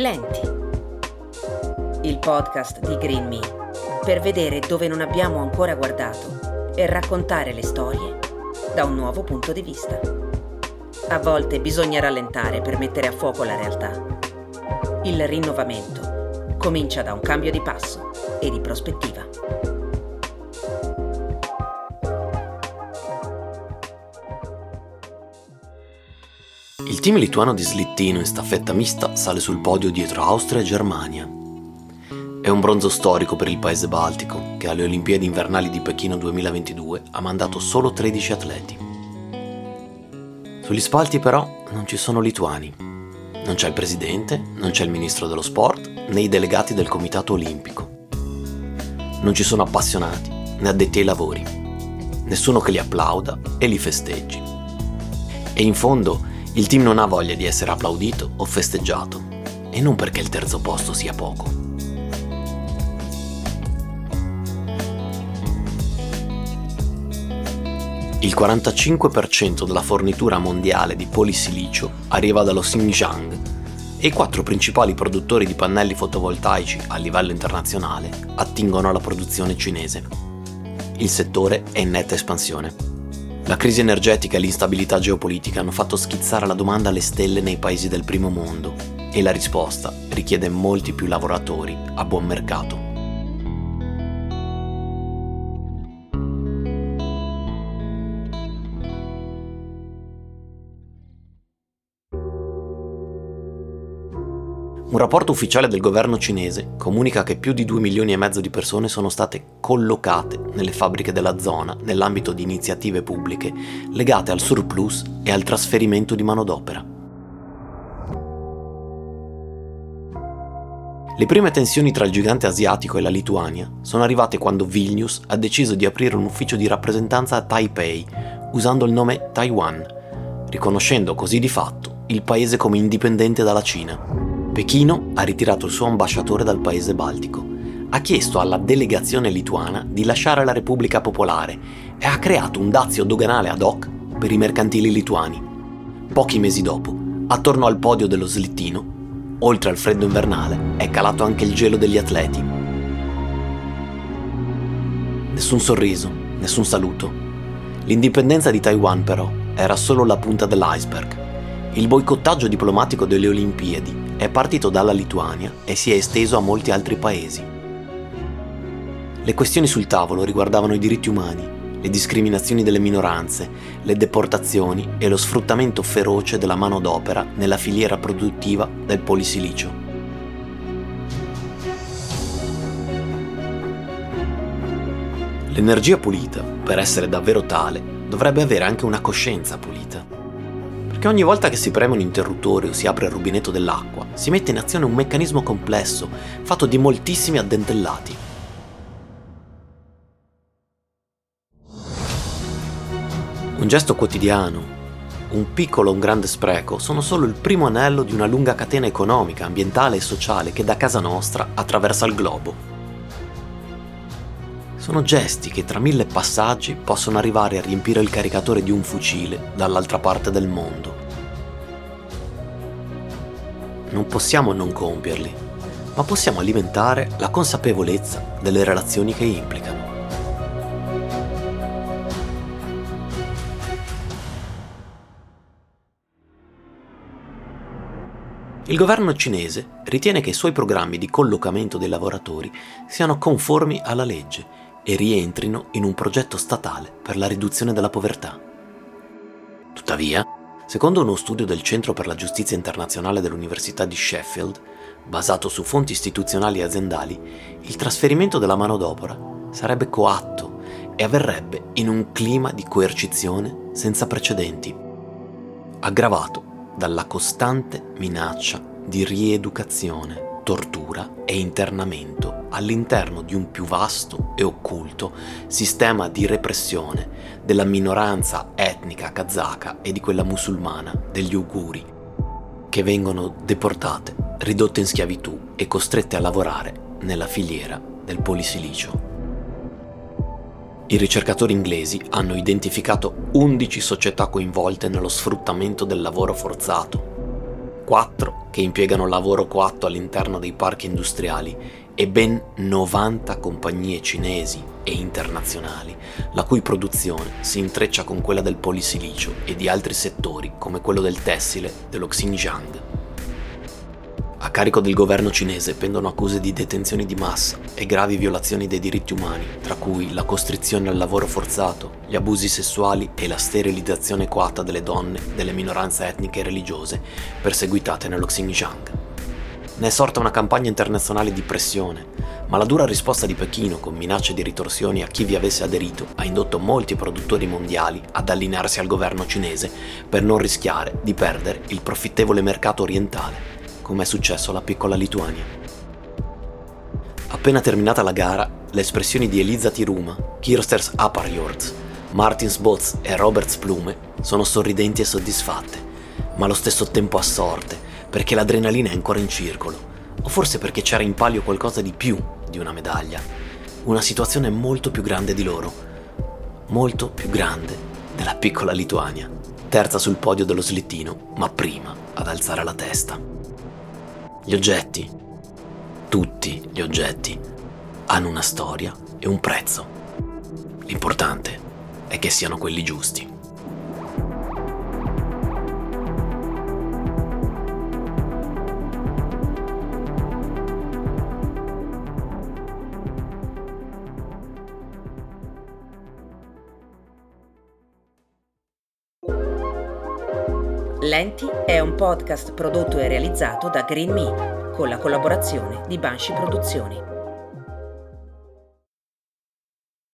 Lenti. Il podcast di Green Me per vedere dove non abbiamo ancora guardato e raccontare le storie da un nuovo punto di vista. A volte bisogna rallentare per mettere a fuoco la realtà. Il rinnovamento comincia da un cambio di passo e di prospettiva. Il team lituano di slittino in staffetta mista sale sul podio dietro Austria e Germania. È un bronzo storico per il paese baltico, che alle Olimpiadi invernali di Pechino 2022 ha mandato solo 13 atleti. Sugli spalti però non ci sono lituani. Non c'è il presidente, non c'è il ministro dello sport, né i delegati del comitato olimpico. Non ci sono appassionati, né addetti ai lavori. Nessuno che li applauda e li festeggi. E in fondo il team non ha voglia di essere applaudito o festeggiato, e non perché il terzo posto sia poco. Il 45% della fornitura mondiale di polisilicio arriva dallo Xinjiang e i quattro principali produttori di pannelli fotovoltaici a livello internazionale attingono alla produzione cinese. Il settore è in netta espansione. La crisi energetica e l'instabilità geopolitica hanno fatto schizzare la domanda alle stelle nei paesi del primo mondo e la risposta richiede molti più lavoratori a buon mercato. Un rapporto ufficiale del governo cinese comunica che più di 2 milioni e mezzo di persone sono state collocate nelle fabbriche della zona nell'ambito di iniziative pubbliche legate al surplus e al trasferimento di manodopera. Le prime tensioni tra il gigante asiatico e la Lituania sono arrivate quando Vilnius ha deciso di aprire un ufficio di rappresentanza a Taipei usando il nome Taiwan, riconoscendo così di fatto il paese come indipendente dalla Cina. Pechino ha ritirato il suo ambasciatore dal paese baltico, ha chiesto alla delegazione lituana di lasciare la Repubblica Popolare e ha creato un dazio doganale ad hoc per i mercantili lituani. Pochi mesi dopo, attorno al podio dello slittino, oltre al freddo invernale, è calato anche il gelo degli atleti. Nessun sorriso, nessun saluto. L'indipendenza di Taiwan però era solo la punta dell'iceberg. Il boicottaggio diplomatico delle Olimpiadi è partito dalla Lituania e si è esteso a molti altri paesi. Le questioni sul tavolo riguardavano i diritti umani, le discriminazioni delle minoranze, le deportazioni e lo sfruttamento feroce della manodopera nella filiera produttiva del polisilicio. L'energia pulita, per essere davvero tale, dovrebbe avere anche una coscienza pulita che ogni volta che si preme un interruttore o si apre il rubinetto dell'acqua, si mette in azione un meccanismo complesso, fatto di moltissimi addentellati. Un gesto quotidiano, un piccolo o un grande spreco sono solo il primo anello di una lunga catena economica, ambientale e sociale che da casa nostra attraversa il globo. Sono gesti che tra mille passaggi possono arrivare a riempire il caricatore di un fucile dall'altra parte del mondo. Non possiamo non compierli, ma possiamo alimentare la consapevolezza delle relazioni che implicano. Il governo cinese ritiene che i suoi programmi di collocamento dei lavoratori siano conformi alla legge e rientrino in un progetto statale per la riduzione della povertà. Tuttavia, secondo uno studio del Centro per la Giustizia Internazionale dell'Università di Sheffield, basato su fonti istituzionali e aziendali, il trasferimento della manodopera sarebbe coatto e avverrebbe in un clima di coercizione senza precedenti, aggravato dalla costante minaccia di rieducazione tortura e internamento all'interno di un più vasto e occulto sistema di repressione della minoranza etnica kazaka e di quella musulmana degli Uiguri, che vengono deportate, ridotte in schiavitù e costrette a lavorare nella filiera del polisilicio. I ricercatori inglesi hanno identificato 11 società coinvolte nello sfruttamento del lavoro forzato 4 che impiegano lavoro coatto all'interno dei parchi industriali e ben 90 compagnie cinesi e internazionali, la cui produzione si intreccia con quella del polisilicio e di altri settori come quello del tessile dello Xinjiang. A carico del governo cinese pendono accuse di detenzioni di massa e gravi violazioni dei diritti umani, tra cui la costrizione al lavoro forzato, gli abusi sessuali e la sterilizzazione coatta delle donne delle minoranze etniche e religiose perseguitate nello Xinjiang. Ne è sorta una campagna internazionale di pressione, ma la dura risposta di Pechino con minacce di ritorsioni a chi vi avesse aderito ha indotto molti produttori mondiali ad allinearsi al governo cinese per non rischiare di perdere il profittevole mercato orientale come è successo alla piccola Lituania. Appena terminata la gara, le espressioni di Eliza Tiruma, Kirsters Aparjords, Martins Boz e Roberts Plume sono sorridenti e soddisfatte, ma allo stesso tempo assorte, perché l'adrenalina è ancora in circolo, o forse perché c'era in palio qualcosa di più di una medaglia, una situazione molto più grande di loro, molto più grande della piccola Lituania, terza sul podio dello slittino, ma prima ad alzare la testa. Gli oggetti, tutti gli oggetti, hanno una storia e un prezzo. L'importante è che siano quelli giusti. Lenti è un podcast prodotto e realizzato da Green Me con la collaborazione di Banshee Produzioni.